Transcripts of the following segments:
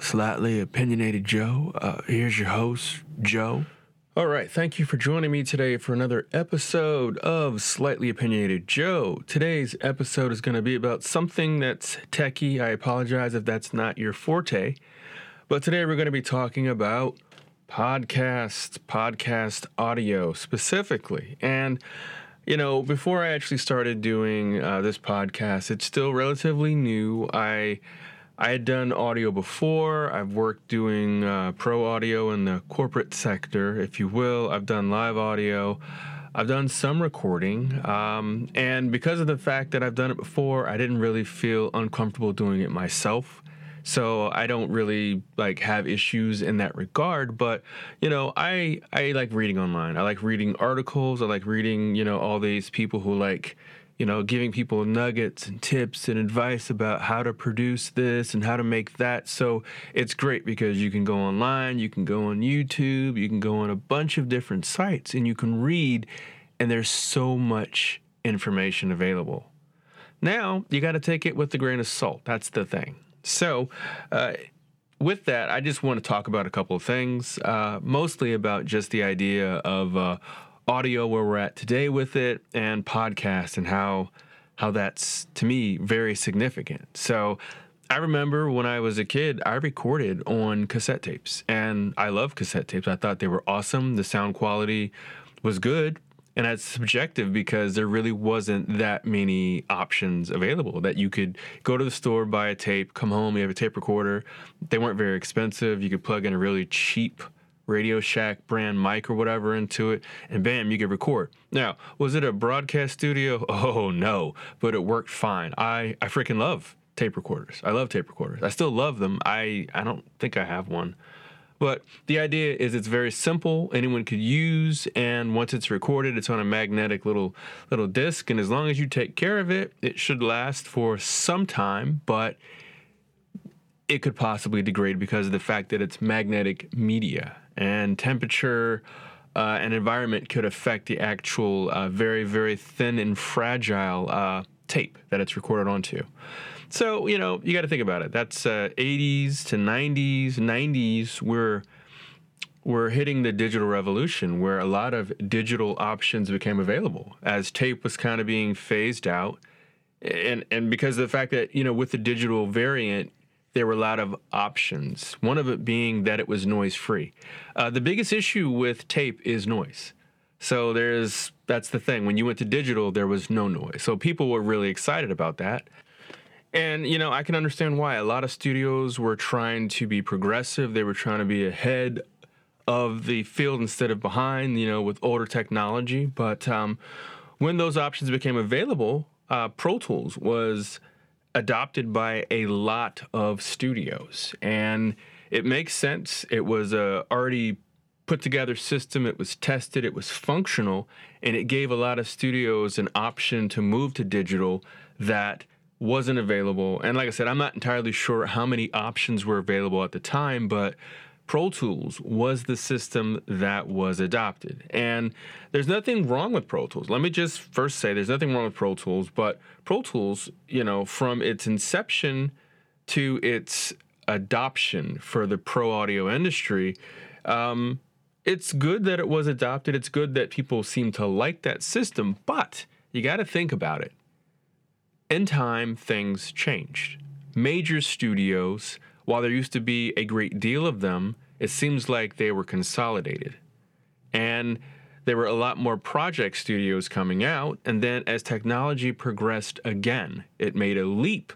Slightly Opinionated Joe. Uh, here's your host, Joe. All right, thank you for joining me today for another episode of Slightly Opinionated Joe. Today's episode is going to be about something that's techie. I apologize if that's not your forte, but today we're going to be talking about podcasts, podcast audio specifically. And you know, before I actually started doing uh, this podcast, it's still relatively new. I I had done audio before. I've worked doing uh, pro audio in the corporate sector, if you will. I've done live audio. I've done some recording. Um, and because of the fact that I've done it before, I didn't really feel uncomfortable doing it myself. So I don't really like have issues in that regard, but you know, I I like reading online. I like reading articles. I like reading, you know, all these people who like you know, giving people nuggets and tips and advice about how to produce this and how to make that. So it's great because you can go online, you can go on YouTube, you can go on a bunch of different sites and you can read, and there's so much information available. Now, you got to take it with a grain of salt. That's the thing. So, uh, with that, I just want to talk about a couple of things, uh, mostly about just the idea of uh, audio where we're at today with it and podcast and how how that's to me very significant. So I remember when I was a kid, I recorded on cassette tapes and I love cassette tapes. I thought they were awesome. The sound quality was good. And that's subjective because there really wasn't that many options available that you could go to the store, buy a tape, come home, you have a tape recorder. They weren't very expensive. You could plug in a really cheap Radio Shack brand mic or whatever into it, and bam, you could record. Now, was it a broadcast studio? Oh no, but it worked fine. I I freaking love tape recorders. I love tape recorders. I still love them. I I don't think I have one. But the idea is it's very simple. Anyone could use, and once it's recorded, it's on a magnetic little little disc. And as long as you take care of it, it should last for some time. But it could possibly degrade because of the fact that it's magnetic media and temperature uh, and environment could affect the actual uh, very, very thin and fragile uh, tape that it's recorded onto. So, you know, you got to think about it. That's 80s uh, to 90s, 90s, we're, we're hitting the digital revolution where a lot of digital options became available as tape was kind of being phased out. And, and because of the fact that, you know, with the digital variant, there were a lot of options. One of it being that it was noise free. Uh, the biggest issue with tape is noise. So there's that's the thing. When you went to digital, there was no noise. So people were really excited about that. And you know, I can understand why. A lot of studios were trying to be progressive. They were trying to be ahead of the field instead of behind. You know, with older technology. But um, when those options became available, uh, Pro Tools was adopted by a lot of studios, and it makes sense. It was a already put together system. It was tested. It was functional, and it gave a lot of studios an option to move to digital that wasn't available. And like I said, I'm not entirely sure how many options were available at the time, but Pro Tools was the system that was adopted. And there's nothing wrong with Pro Tools. Let me just first say there's nothing wrong with Pro Tools, but Pro Tools, you know, from its inception to its adoption for the pro audio industry, um, it's good that it was adopted. It's good that people seem to like that system, but you got to think about it. In time, things changed. Major studios while there used to be a great deal of them, it seems like they were consolidated. And there were a lot more project studios coming out. And then as technology progressed again, it made a leap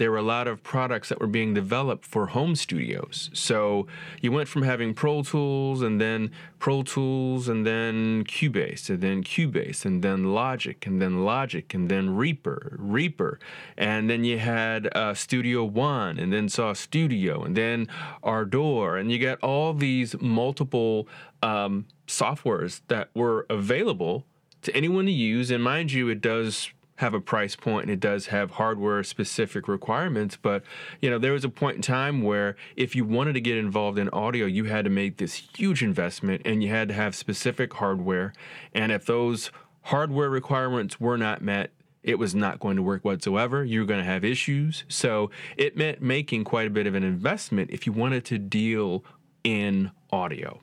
there were a lot of products that were being developed for home studios. So you went from having Pro Tools and then Pro Tools and then Cubase and then Cubase and then Logic and then Logic and then Reaper, Reaper. And then you had uh, Studio One and then Saw Studio and then Ardour. And you got all these multiple um, softwares that were available to anyone to use. And mind you, it does have a price point and it does have hardware specific requirements but you know there was a point in time where if you wanted to get involved in audio you had to make this huge investment and you had to have specific hardware and if those hardware requirements were not met it was not going to work whatsoever. You were going to have issues. So it meant making quite a bit of an investment if you wanted to deal in audio.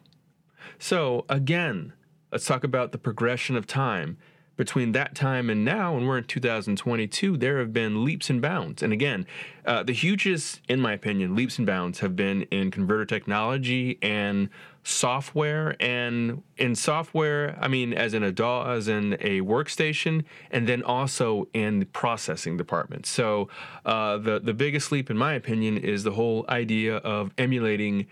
So again, let's talk about the progression of time between that time and now, and we're in 2022, there have been leaps and bounds. And again, uh, the hugest, in my opinion, leaps and bounds have been in converter technology and software. And in software, I mean, as in a DAW, as in a workstation, and then also in the processing department. So uh, the the biggest leap, in my opinion, is the whole idea of emulating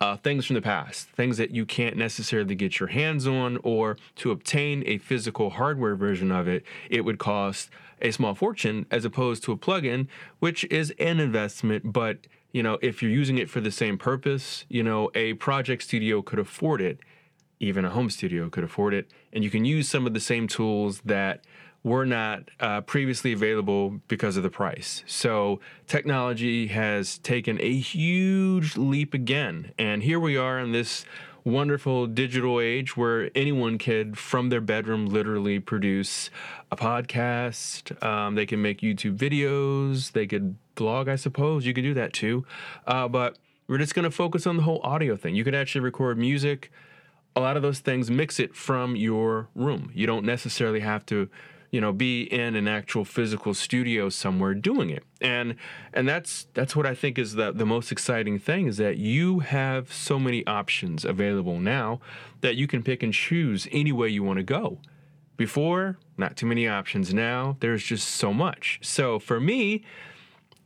uh, things from the past, things that you can't necessarily get your hands on, or to obtain a physical hardware version of it, it would cost a small fortune as opposed to a plugin, which is an investment. But, you know, if you're using it for the same purpose, you know, a project studio could afford it, even a home studio could afford it. And you can use some of the same tools that were not uh, previously available because of the price. So technology has taken a huge leap again. And here we are in this wonderful digital age where anyone could, from their bedroom, literally produce a podcast. Um, they can make YouTube videos. They could blog, I suppose. You could do that too. Uh, but we're just going to focus on the whole audio thing. You could actually record music. A lot of those things mix it from your room. You don't necessarily have to you know be in an actual physical studio somewhere doing it. And and that's that's what i think is the the most exciting thing is that you have so many options available now that you can pick and choose any way you want to go. Before not too many options. Now there's just so much. So for me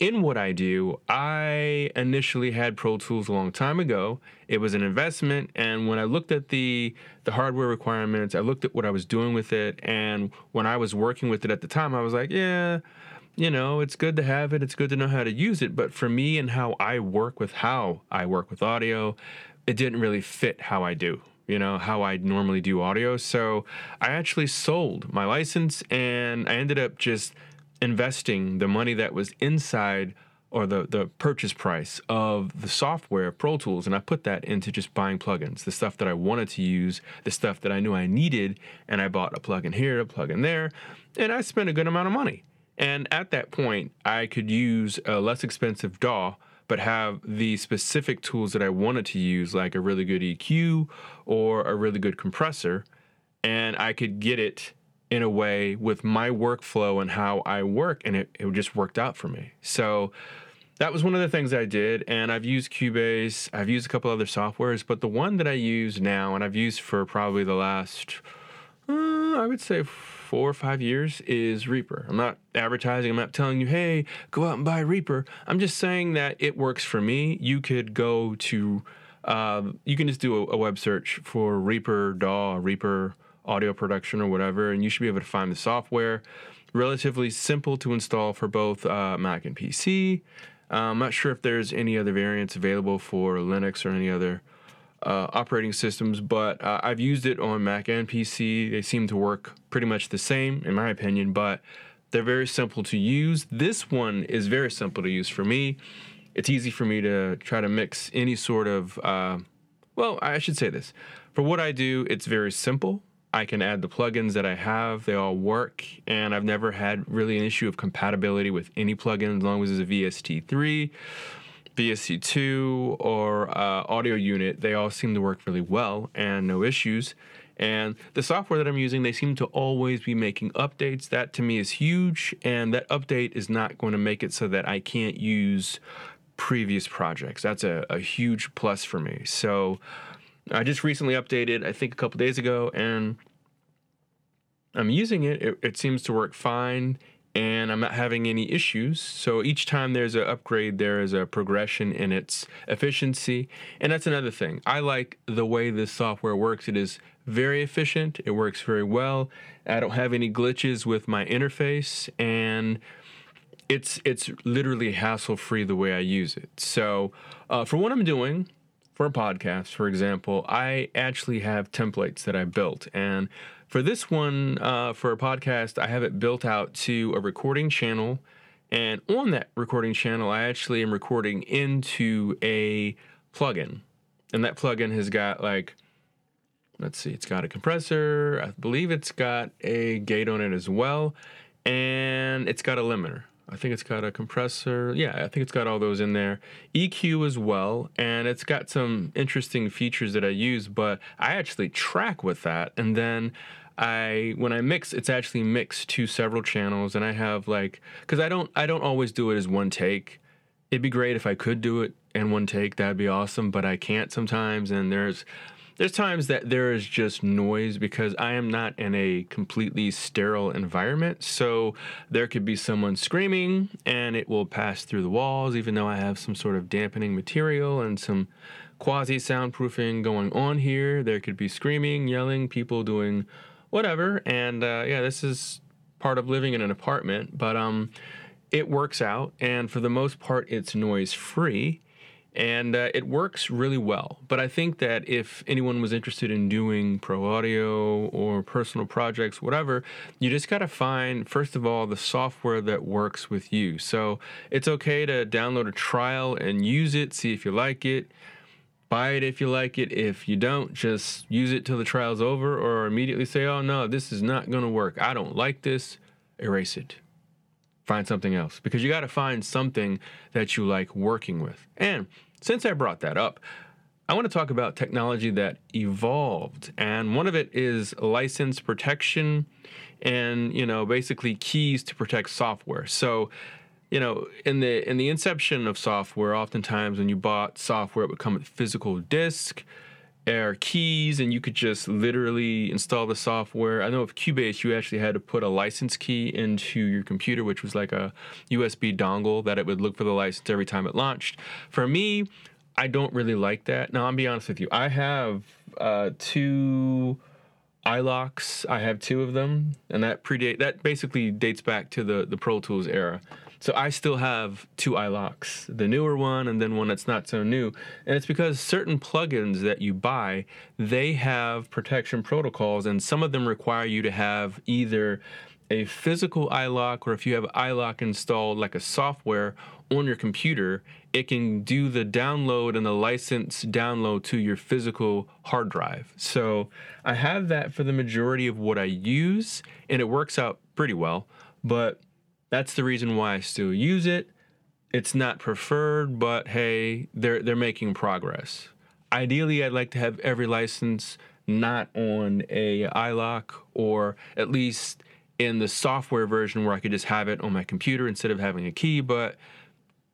in what I do, I initially had Pro Tools a long time ago. It was an investment, and when I looked at the the hardware requirements, I looked at what I was doing with it, and when I was working with it at the time, I was like, yeah, you know, it's good to have it. It's good to know how to use it, but for me and how I work with how I work with audio, it didn't really fit how I do you know, how I normally do audio. So I actually sold my license and I ended up just investing the money that was inside or the, the purchase price of the software Pro Tools, and I put that into just buying plugins, the stuff that I wanted to use, the stuff that I knew I needed, and I bought a plugin here, a plugin there, and I spent a good amount of money. And at that point, I could use a less expensive DAW, but have the specific tools that I wanted to use, like a really good EQ or a really good compressor, and I could get it in a way with my workflow and how I work, and it, it just worked out for me. So that was one of the things I did, and I've used Cubase. I've used a couple other softwares, but the one that I use now, and I've used for probably the last, uh, I would say four or five years, is Reaper. I'm not advertising. I'm not telling you, hey, go out and buy Reaper. I'm just saying that it works for me. You could go to, uh, you can just do a, a web search for Reaper DAW, Reaper audio production or whatever, and you should be able to find the software. Relatively simple to install for both uh, Mac and PC. Uh, I'm not sure if there's any other variants available for Linux or any other uh, operating systems, but uh, I've used it on Mac and PC. They seem to work pretty much the same, in my opinion, but they're very simple to use. This one is very simple to use for me. It's easy for me to try to mix any sort of, uh, well, I should say this. For what I do, it's very simple. I can add the plugins that I have. They all work, and I've never had really an issue of compatibility with any plugin as long as it's a VST3, VST2, or uh, audio unit. They all seem to work really well and no issues. And the software that I'm using, they seem to always be making updates. That to me is huge, and that update is not going to make it so that I can't use previous projects. That's a, a huge plus for me. So I just recently updated, I think a couple days ago, and I'm using it. it. It seems to work fine, and I'm not having any issues. So each time there's an upgrade, there is a progression in its efficiency. And that's another thing. I like the way this software works. It is very efficient, it works very well. I don't have any glitches with my interface, and it's it's literally hassle free the way I use it. So uh, for what I'm doing, for a podcast, for example, I actually have templates that I built. And for this one, uh, for a podcast, I have it built out to a recording channel. And on that recording channel, I actually am recording into a plugin. And that plugin has got like, let's see, it's got a compressor. I believe it's got a gate on it as well. and it's got a limiter. I think it's got a compressor. Yeah, I think it's got all those in there. EQ as well, and it's got some interesting features that I use, but I actually track with that. And then I when I mix, it's actually mixed to several channels and I have like cuz I don't I don't always do it as one take. It'd be great if I could do it in one take. That'd be awesome, but I can't sometimes and there's there's times that there is just noise because I am not in a completely sterile environment. So there could be someone screaming and it will pass through the walls, even though I have some sort of dampening material and some quasi soundproofing going on here. There could be screaming, yelling, people doing whatever. And uh, yeah, this is part of living in an apartment, but um, it works out. And for the most part, it's noise free and uh, it works really well. But I think that if anyone was interested in doing pro audio or personal projects, whatever, you just got to find, first of all, the software that works with you. So it's okay to download a trial and use it, see if you like it. Buy it if you like it. If you don't, just use it till the trial's over or immediately say, oh no, this is not going to work. I don't like this. Erase it find something else because you got to find something that you like working with. And since I brought that up, I want to talk about technology that evolved, and one of it is license protection and, you know, basically keys to protect software. So, you know, in the in the inception of software, oftentimes when you bought software, it would come with physical disk are keys and you could just literally install the software. I know with Cubase you actually had to put a license key into your computer, which was like a USB dongle that it would look for the license every time it launched. For me, I don't really like that. Now, I'll be honest with you. I have uh, two iLoks. I have two of them, and that predate that basically dates back to the the Pro Tools era. So I still have two iLoks, the newer one and then one that's not so new. And it's because certain plugins that you buy, they have protection protocols and some of them require you to have either a physical iLok or if you have iLok installed like a software on your computer, it can do the download and the license download to your physical hard drive. So I have that for the majority of what I use and it works out pretty well. But that's the reason why I still use it. It's not preferred, but hey, they're they're making progress. Ideally, I'd like to have every license not on a iLok or at least in the software version where I could just have it on my computer instead of having a key, but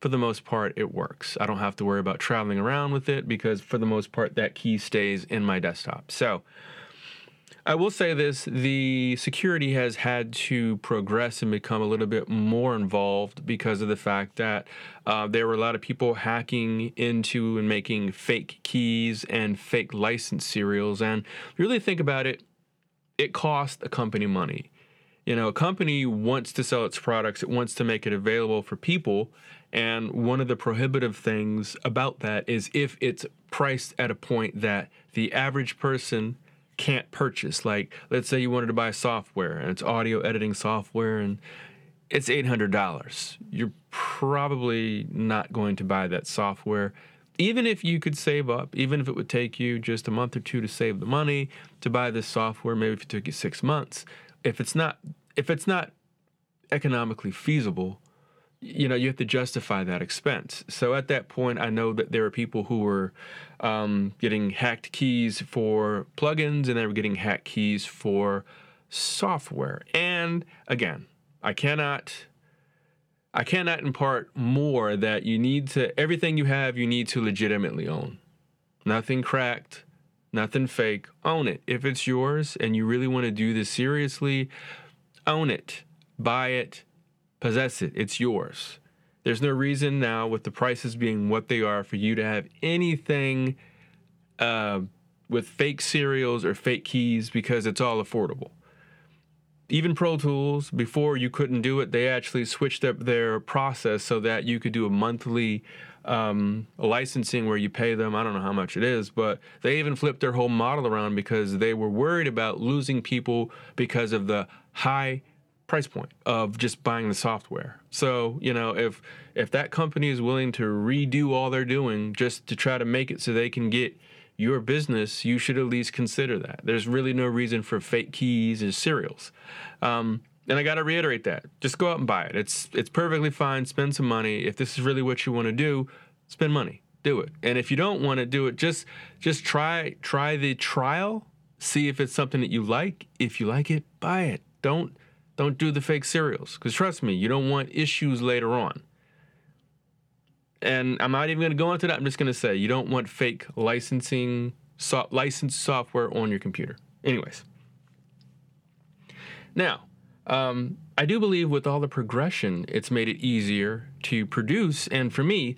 for the most part, it works. I don't have to worry about traveling around with it because, for the most part, that key stays in my desktop. So, I will say this the security has had to progress and become a little bit more involved because of the fact that uh, there were a lot of people hacking into and making fake keys and fake license serials. And really think about it, it cost a company money. You know, a company wants to sell its products, it wants to make it available for people. And one of the prohibitive things about that is if it's priced at a point that the average person can't purchase. Like, let's say you wanted to buy software and it's audio editing software and it's $800. You're probably not going to buy that software. Even if you could save up, even if it would take you just a month or two to save the money to buy this software, maybe if it took you six months, if it's not if it's not economically feasible, you know, you have to justify that expense. So at that point, I know that there are people who were um, getting hacked keys for plugins and they were getting hacked keys for software. And again, I cannot. I cannot impart more that you need to everything you have you need to legitimately own. Nothing cracked, nothing fake. Own it. If it's yours and you really want to do this seriously, own it. Buy it possess it. It's yours. There's no reason now, with the prices being what they are, for you to have anything uh, with fake serials or fake keys because it's all affordable. Even Pro Tools, before you couldn't do it, they actually switched up their process so that you could do a monthly um, licensing where you pay them. I don't know how much it is, but they even flipped their whole model around because they were worried about losing people because of the high price point of just buying the software. So, you know, if if that company is willing to redo all they're doing just to try to make it so they can get your business, you should at least consider that. There's really no reason for fake keys and serials. Um, And I got to reiterate that. Just go out and buy it. It's it's perfectly fine. Spend some money. If this is really what you want to do, spend money. Do it. And if you don't want to do it, just just try try the trial. See if it's something that you like. If you like it, buy it. Don't don't do the fake serials because trust me, you don't want issues later on. And I'm not even going to go into that. I'm just going to say you don't want fake licensing so, licensed software on your computer. Anyways. Now, um, I do believe with all the progression, it's made it easier to produce. And for me,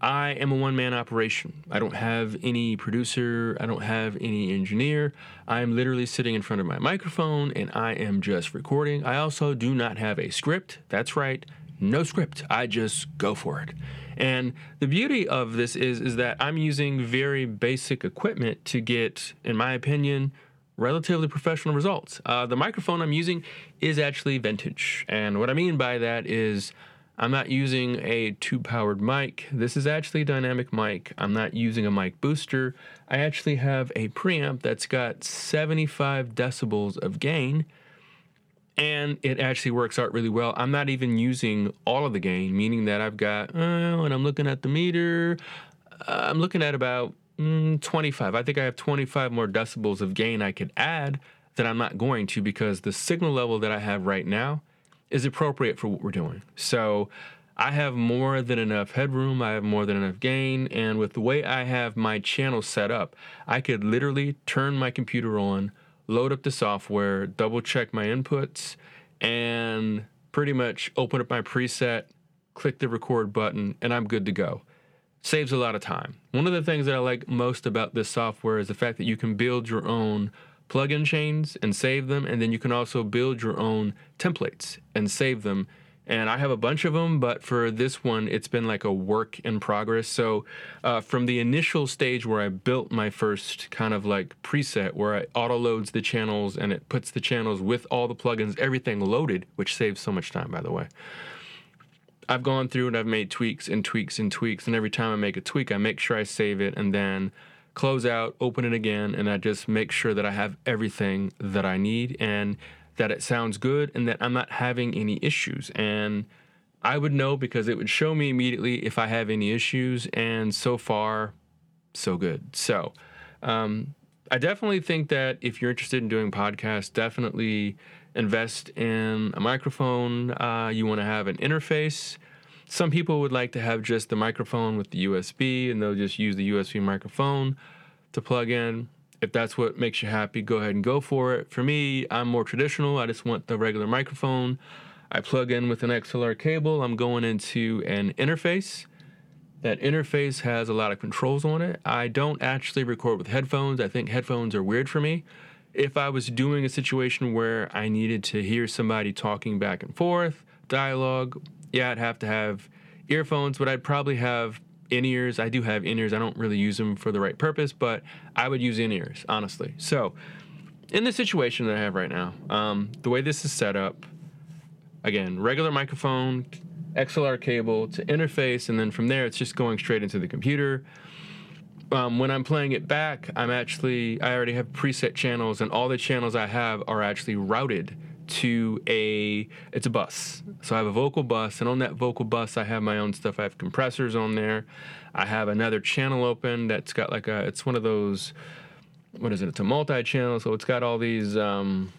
I am a one man operation. I don't have any producer, I don't have any engineer. I am literally sitting in front of my microphone and I am just recording. I also do not have a script. That's right, no script. I just go for it. And the beauty of this is is that I'm using very basic equipment to get, in my opinion, relatively professional results. Uh, the microphone I'm using is actually vintage. And what I mean by that is I'm not using a tube powered mic. This is actually a dynamic mic. I'm not using a mic booster. I actually have a preamp that's got 75 decibels of gain and it actually works out really well. I'm not even using all of the gain, meaning that I've got, uh, when I'm looking at the meter, uh, I'm looking at about mm, 25. I think I have 25 more decibels of gain I could add that I'm not going to because the signal level that I have right now is appropriate for what we're doing. So I have more than enough headroom, I have more than enough gain, and with the way I have my channel set up, I could literally turn my computer on, load up the software, double check my inputs, and pretty much open up my preset, click the record button, and I'm good to go saves a lot of time. One of the things that I like most about this software is the fact that you can build your own plugin chains and save them, and then you can also build your own templates and save them. And I have a bunch of them, but for this one, it's been like a work in progress. So, uh, from the initial stage where I built my first kind of like preset, where I auto loads the channels and it puts the channels with all the plugins, everything loaded, which saves so much time, by the way. I've gone through and I've made tweaks and tweaks and tweaks, and every time I make a tweak, I make sure I save it and then close out, open it again, and I just make sure that I have everything that I need and that it sounds good and that I'm not having any issues. And I would know because it would show me immediately if I have any issues, and so far, so good. So, um, I definitely think that if you're interested in doing podcasts, definitely invest in a microphone. Uh, you want to have an interface. Some people would like to have just the microphone with the USB and they'll just use the USB microphone to plug in. If that's what makes you happy, go ahead and go for it. For me, I'm more traditional. I just want the regular microphone. I plug in with an XLR cable. I'm going into an interface. That interface has a lot of controls on it. I don't actually record with headphones. I think headphones are weird for me if I was doing a situation where I needed to hear somebody talking back and forth, dialogue, yeah, I'd have to have earphones, but I'd probably have in ears. I do have in ears. I don't really use them for the right purpose, but I would use in ears, honestly. So, in the situation that I have right now, um, the way this is set up, again, regular microphone, XLR cable to interface, and then from there it's just going straight into the computer um, when I'm playing it back, I'm actually I already have preset channels, and all the channels I have are actually routed to a it's a bus. So I have a vocal bus, and on that vocal bus, I have my own stuff. I have compressors on there. I have another channel open that's got like a it's one of those what is it? It's a multi-channel, so it's got all these. Um,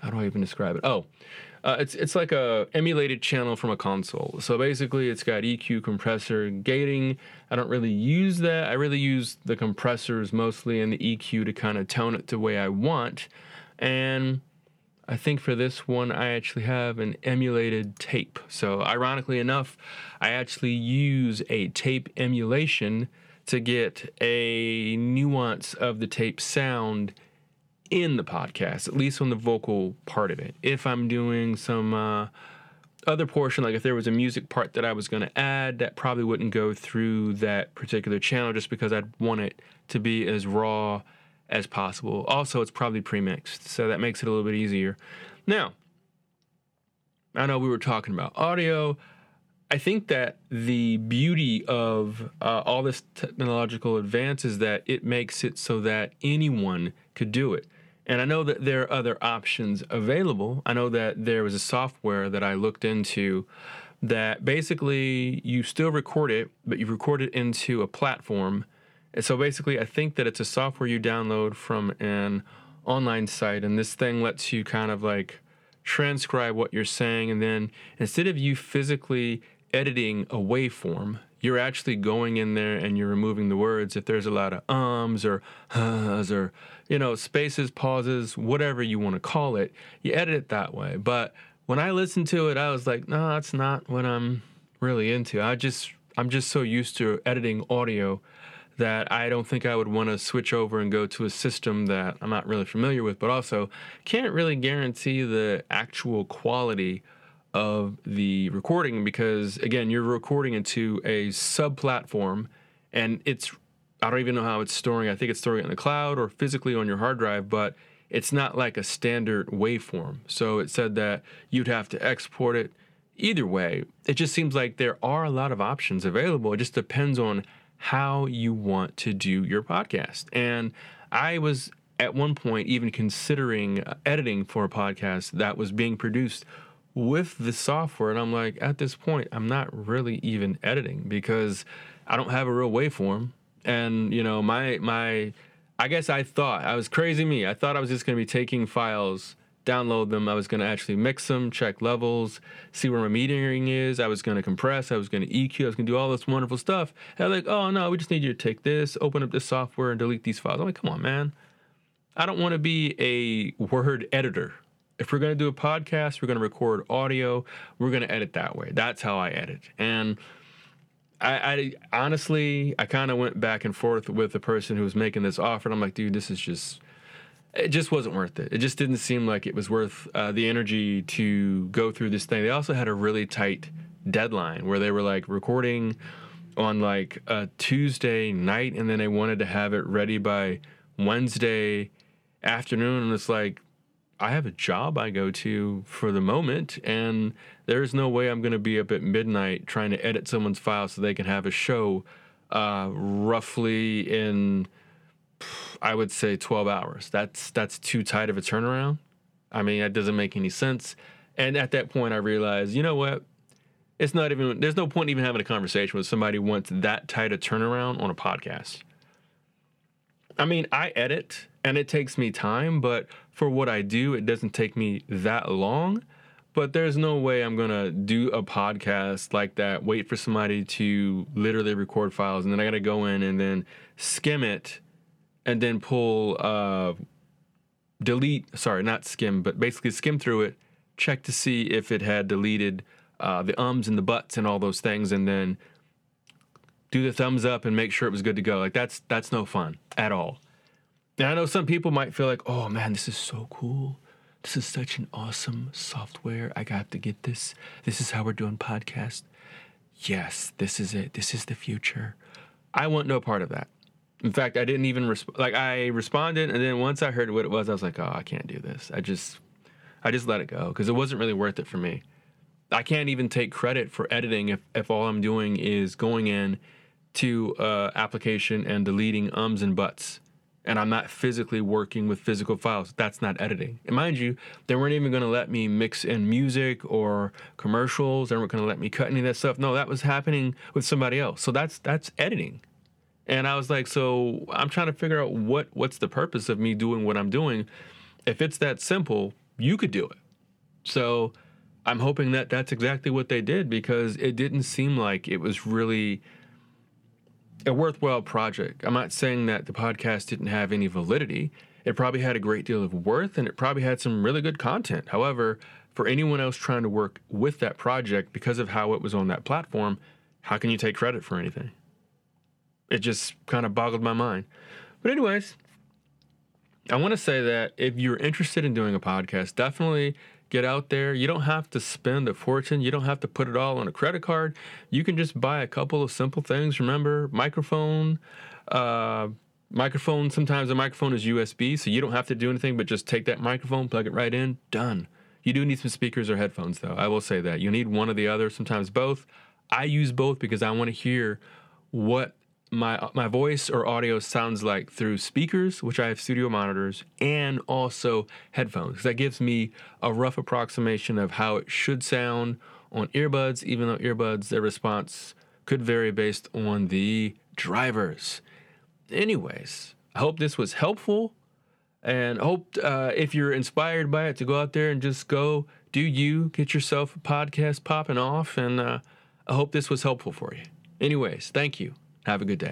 how do I even describe it? Oh, uh, it's it's like a emulated channel from a console. So basically, it's got EQ, compressor, gating. I don't really use that. I really use the compressors mostly and the EQ to kind of tone it the way I want. And I think for this one, I actually have an emulated tape. So ironically enough, I actually use a tape emulation to get a nuance of the tape sound in the podcast, at least on the vocal part of it. If I'm doing some uh, other portion, like if there was a music part that I was going to add, that probably wouldn't go through that particular channel just because I'd want it to be as raw as possible. Also, it's probably pre-mixed, so that makes it a little bit easier. Now, I know we were talking about audio. I think that the beauty of uh, all this technological advance is that it makes it so that anyone could do it And I know that there are other options available. I know that there was a software that I looked into that basically you still record it, but you record it into a platform. So basically, I think that it's a software you download from an online site, and this thing lets you kind of like transcribe what you're saying. And then instead of you physically editing a waveform, you're actually going in there and you're removing the words. If there's a lot of ums or uhs or, you know, spaces, pauses, whatever you want to call it, you edit it that way. But when I listened to it, I was like, no, that's not what I'm really into. I just, I'm just so used to editing audio that I don't think I would want to switch over and go to a system that I'm not really familiar with, but also can't really guarantee the actual quality of the recording because again, you're recording into a sub platform and it's I don't even know how it's storing. I think it's storing it in the cloud or physically on your hard drive, but it's not like a standard waveform. So it said that you'd have to export it. Either way, it just seems like there are a lot of options available. It just depends on how you want to do your podcast. And I was at one point even considering uh, editing for a podcast that was being produced with the software. And I'm like, at this point, I'm not really even editing because I don't have a real waveform. And, you know, my, my, I guess I thought I was crazy me. I thought I was just going to be taking files, download them. I was going to actually mix them, check levels, see where my metering is. I was going to compress. I was going to EQ. I was going to do all this wonderful stuff. And like, oh no, we just need you to take this, open up this software, and delete these files. I'm like, come on, man. I don't want to be a word editor if we're going to do a podcast, we're going to record audio, we're going to edit that way. That's how I edit. And I, I honestly, I kind of went back and forth with the person who was making this offer. And I'm like, dude, this is just, it just wasn't worth it. It just didn't seem like it was worth uh, the energy to go through this thing. They also had a really tight deadline where they were like recording on like a Tuesday night and then they wanted to have it ready by Wednesday afternoon. And it's like, I have a job I go to for the moment, and there's no way I'm going to be up at midnight trying to edit someone's file so they can have a show uh, roughly in, I would say, 12 hours. That's that's too tight of a turnaround. I mean, that doesn't make any sense. And at that point, I realized, you know what? It's not even. There's no point even having a conversation with somebody who wants that tight a turnaround on a podcast. I mean, I edit and it takes me time, but for what I do, it doesn't take me that long. But there's no way I'm gonna do a podcast like that, wait for somebody to literally record files, and then I gotta go in and then skim it and then pull uh delete sorry, not skim, but basically skim through it, check to see if it had deleted uh, the ums and the buts and all those things, and then do the thumbs up and make sure it was good to go. Like that's that's no fun at all. And I know some people might feel like, oh man, this is so cool. This is such an awesome software. I got to get this. This is how we're doing podcast. Yes, this is it. This is the future. I want no part of that. In fact, I didn't even resp- like I responded, and then once I heard what it was, I was like, oh, I can't do this. I just, I just let it go because it wasn't really worth it for me. I can't even take credit for editing if, if all I'm doing is going in to uh, application and deleting ums and buts and I'm not physically working with physical files. That's not editing. And mind you, they weren't even going to let me mix in music or commercials. They weren't going to let me cut any of that stuff. No, that was happening with somebody else. So that's that's editing. And I was like, so I'm trying to figure out what what's the purpose of me doing what I'm doing. If it's that simple, you could do it. So I'm hoping that that's exactly what they did because it didn't seem like it was really a worthwhile project. I'm not saying that the podcast didn't have any validity. It probably had a great deal of worth and it probably had some really good content. However, for anyone else trying to work with that project because of how it was on that platform, how can you take credit for anything? It just kind of boggled my mind. But, anyways, I want to say that if you're interested in doing a podcast, definitely get out there. You don't have to spend a fortune. You don't have to put it all on a credit card. You can just buy a couple of simple things. Remember, microphone. Uh, microphone. Sometimes a microphone is USB, so you don't have to do anything but just take that microphone, plug it right in, done. You do need some speakers or headphones, though. I will say that you need one or the other. Sometimes both. I use both because I want to hear what my my voice or audio sounds like through speakers, which I have studio monitors, and also headphones. That gives me a rough approximation of how it should sound on earbuds, even though earbuds their response could vary based on the drivers. Anyways, I hope this was helpful, and hope uh, if you're inspired by it to go out there and just go do you get yourself a podcast popping off, and uh, I hope this was helpful for you. Anyways, thank you. Have a good day.